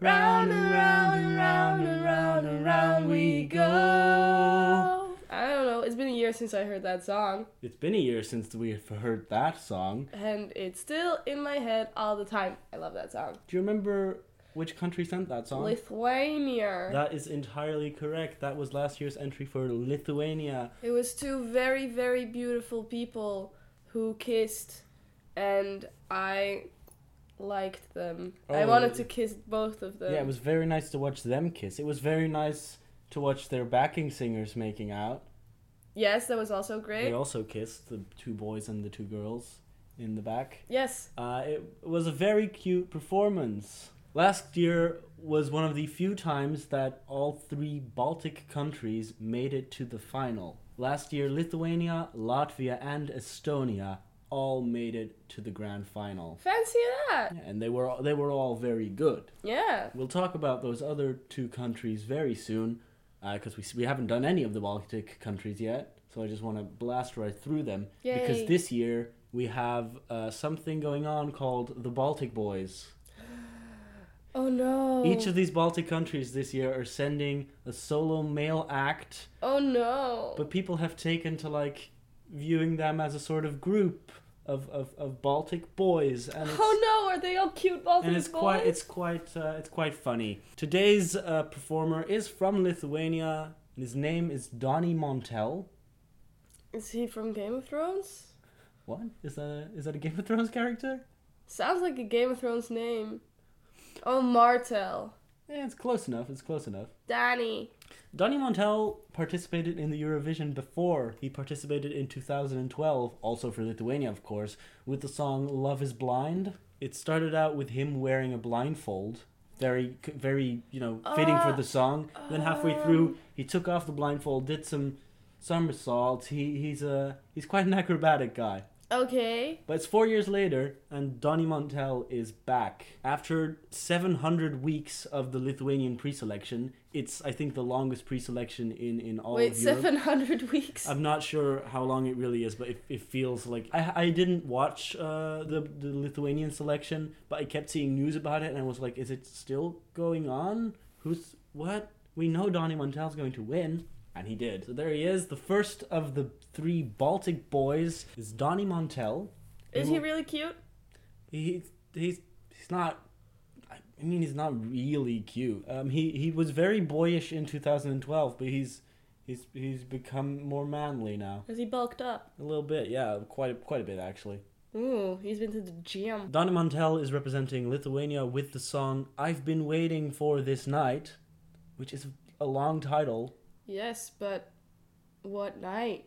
Round and round and round and round and round we go. I don't know. It's been a year since I heard that song. It's been a year since we've heard that song. And it's still in my head all the time. I love that song. Do you remember which country sent that song? Lithuania. That is entirely correct. That was last year's entry for Lithuania. It was two very, very beautiful people who kissed, and I liked them. I Oh. wanted to kiss both of them. Yeah, it was very nice to watch them kiss. It was very nice to watch their backing singers making out. Yes, that was also great. They also kissed the two boys and the two girls in the back. Yes. Uh, it was a very cute performance. Last year was one of the few times that all three Baltic countries made it to the final. Last year, Lithuania, Latvia, and Estonia all made it to the grand final. Fancy that. And they were they were all very good. Yeah. We'll talk about those other two countries very soon, because we we haven't done any of the Baltic countries yet. So I just want to blast right through them because this year we have uh, something going on called the Baltic Boys. Oh no. Each of these Baltic countries this year are sending a solo male act, Oh no. but people have taken to like viewing them as a sort of group of, of, of Baltic boys, and Oh no, are they all cute Baltic and it's boys? quite it's quite uh, it's quite funny. Today's uh, performer is from Lithuania. And his name is Donny Montell. Is he from Game of Thrones? What is that? A, is that a Game of Thrones character? Sounds like a Game of Thrones name. Oh, Martel. Yeah, it's close enough. It's close enough. Danny. Donny Montell participated in the Eurovision before. He participated in 2012, also for Lithuania, of course, with the song "Love Is Blind." It started out with him wearing a blindfold, very, very, you know, fitting for the uh, song. Then halfway um, through, he took off the blindfold, did some somersaults. He he's a he's quite an acrobatic guy. Okay. But it's four years later, and Donny Montell is back. After 700 weeks of the Lithuanian pre-selection, it's, I think, the longest pre-selection in, in all Wait, of Europe. 700 weeks? I'm not sure how long it really is, but it, it feels like... I, I didn't watch uh, the, the Lithuanian selection, but I kept seeing news about it, and I was like, is it still going on? Who's... What? We know Donny Montell's going to win. And he did. So there he is. The first of the three Baltic boys is Donny Montell. Is he really cute? He he's he's not. I mean, he's not really cute. Um, he he was very boyish in 2012, but he's he's he's become more manly now. Has he bulked up? A little bit, yeah, quite a, quite a bit actually. Ooh, he's been to the gym. Donny Montell is representing Lithuania with the song "I've Been Waiting for This Night," which is a long title. Yes, but what night?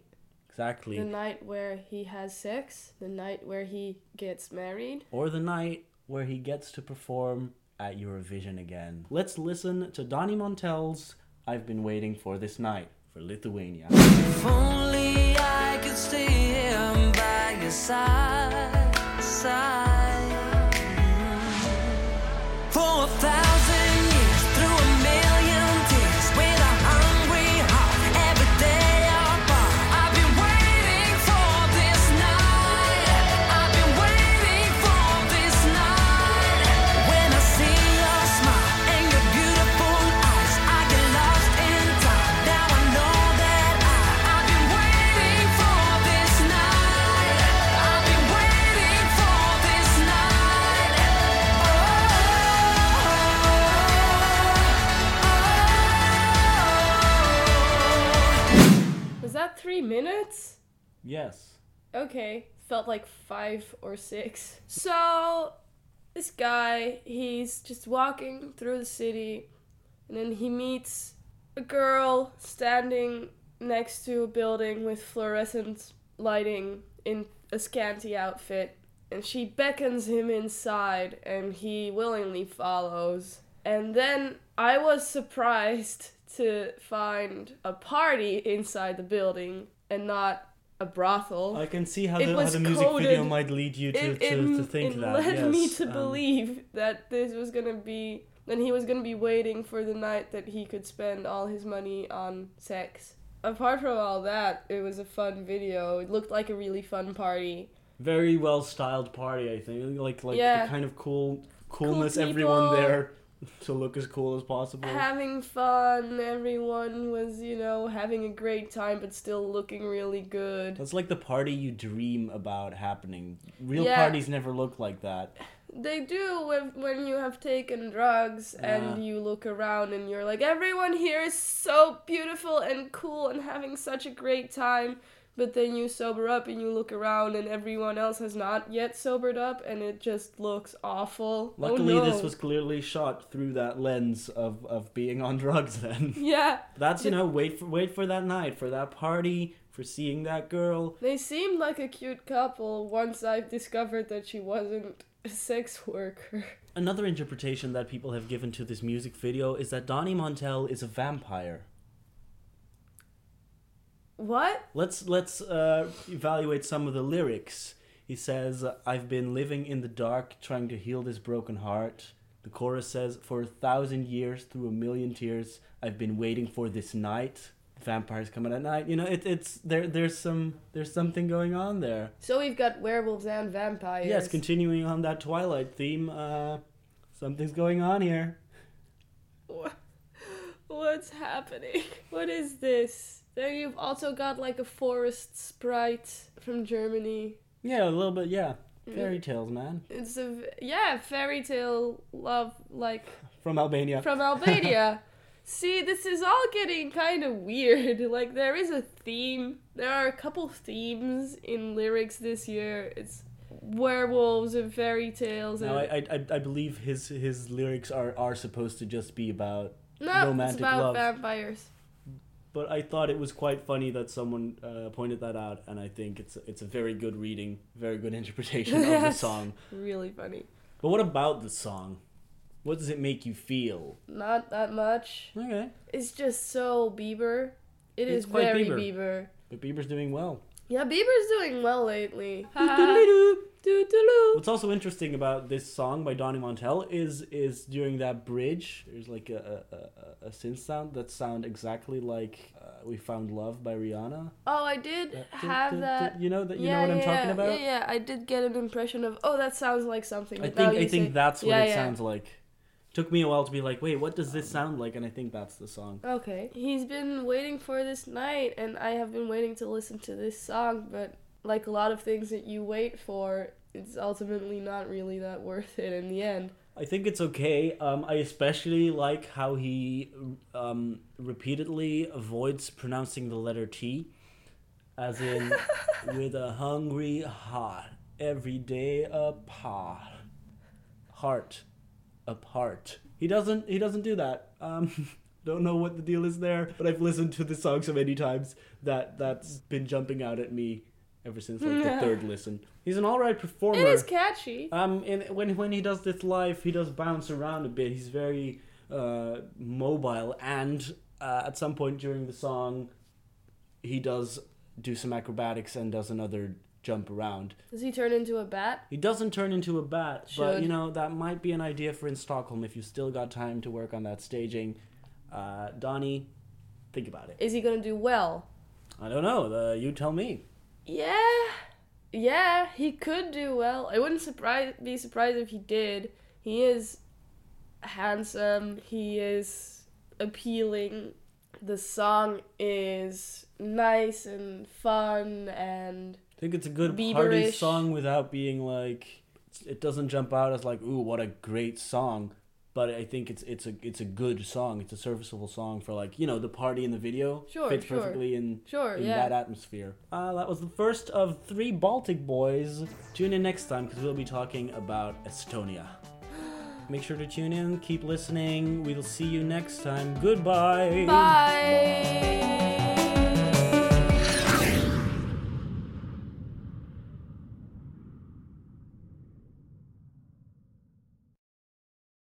Exactly. The night where he has sex? The night where he gets married? or the night where he gets to perform at Eurovision again. Let's listen to Donny Montell's I've Been Waiting for This Night for Lithuania. If only I could stay here by your side, side. Three minutes? Yes. Okay, felt like five or six. So, this guy, he's just walking through the city, and then he meets a girl standing next to a building with fluorescent lighting in a scanty outfit. And she beckons him inside, and he willingly follows. And then I was surprised to find a party inside the building and not a brothel I can see how the, how the music video might lead you to, it, to, it, to think it that. led me to Um, believe that this was gonna be then he was gonna be waiting for the night that he could spend all his money on sex apart from all that it was a fun video it looked like a really fun party very well styled party, I think. Like like Yeah. the kind of cool coolness people. everyone there to look as cool as possible. having fun. Everyone was, you know, having a great time, but still looking really good. That's like the party you dream about happening. Real Yeah. parties never look like that. They do with, when you have taken drugs Yeah. and you look around and you're like, everyone here is so beautiful and cool and having such a great time. But then you sober up and you look around and everyone else has not yet sobered up and it just looks awful. Oh, Luckily, no. this was clearly shot through that lens of, of being on drugs. Then Yeah, that's you know wait for wait for that night for that party for seeing that girl. they seemed like a cute couple once I discovered that she wasn't a sex worker. Another interpretation that people have given to this music video is that Donny Montell is a vampire. What? Let's let's uh, evaluate some of the lyrics. He says, "I've been living in the dark, trying to heal this broken heart." The chorus says, "For a thousand years, through a million tears, I've been waiting for this night." Vampires coming at night. You know, it, it's there. There's some there's something going on there. So we've got werewolves and vampires. Yes, continuing on that Twilight theme. Uh, something's going on here. Wha- What's happening? What is this? Then you've also got like a forest sprite from Germany. Yeah, a little bit. Yeah, Mm. fairy tales, man, It's a yeah fairy tale love like from Albania. from Albania. See, this is all getting kind of weird. Like there is a theme. There are a couple themes in lyrics this year. It's werewolves and fairy tales. And No, I, I, I believe his his lyrics are, are supposed to just be about. no, it's romantic about love. vampires. But I thought it was quite funny that someone uh, pointed that out, and I think it's it's a very good reading, very good interpretation of the song. Really funny. But what about the song? What does it make you feel? Not that much. Okay, It's just so Bieber. It is It's quite very Bieber. Bieber. but Bieber's doing well. Yeah, Bieber's doing well lately. What's also interesting about this song by Donny Montell is is during that bridge, there's like a a, a, a synth sound that sound exactly like uh, "We Found Love" by Rihanna. Oh, I did have that. You know that you yeah, know what I'm yeah, talking about. Yeah, yeah. I did get an impression of. Oh, that sounds like something. I think I think say- that's what Yeah, it yeah. sounds like. Took me a while to be like, wait, what does this sound like? And I think that's the song. Okay. He's been waiting for this night, and I have been waiting to listen to this song, but like a lot of things that you wait for, it's ultimately not really that worth it in the end. I think it's okay. Um, I especially like how he um, repeatedly avoids pronouncing the letter T, as in with a hungry heart every day a apart, heart apart. He doesn't. He doesn't do that. Um, don't know what the deal is there, but I've listened to the song so many times that that's been jumping out at me ever since like the third listen. He's an all right performer. It is catchy. Um, and when when he does this live, he does bounce around a bit. He's very uh, mobile, and uh, at some point during the song, he does do some acrobatics and does another jump around. Does he turn into a bat? He doesn't turn into a bat, but you know that might be an idea for in Stockholm if you still got time to work on that staging. Uh, Donny, think about it. Is he gonna do well? I don't know. Uh, you tell me. Yeah, yeah, he could do well. I wouldn't surprise be surprised if he did. He is handsome. He is appealing. The song is nice and fun and think it's a good party song without being like it doesn't jump out as like ooh what a great song, but I think it's it's a it's a good song. It's a serviceable song for like you know the party in the video Sure, fits sure. perfectly in sure, in yeah. that atmosphere. Uh, that was the first of three Baltic boys. Tune in next time because we'll be talking about Estonia. Make sure to tune in, keep listening. We'll see you next time. Goodbye. Bye.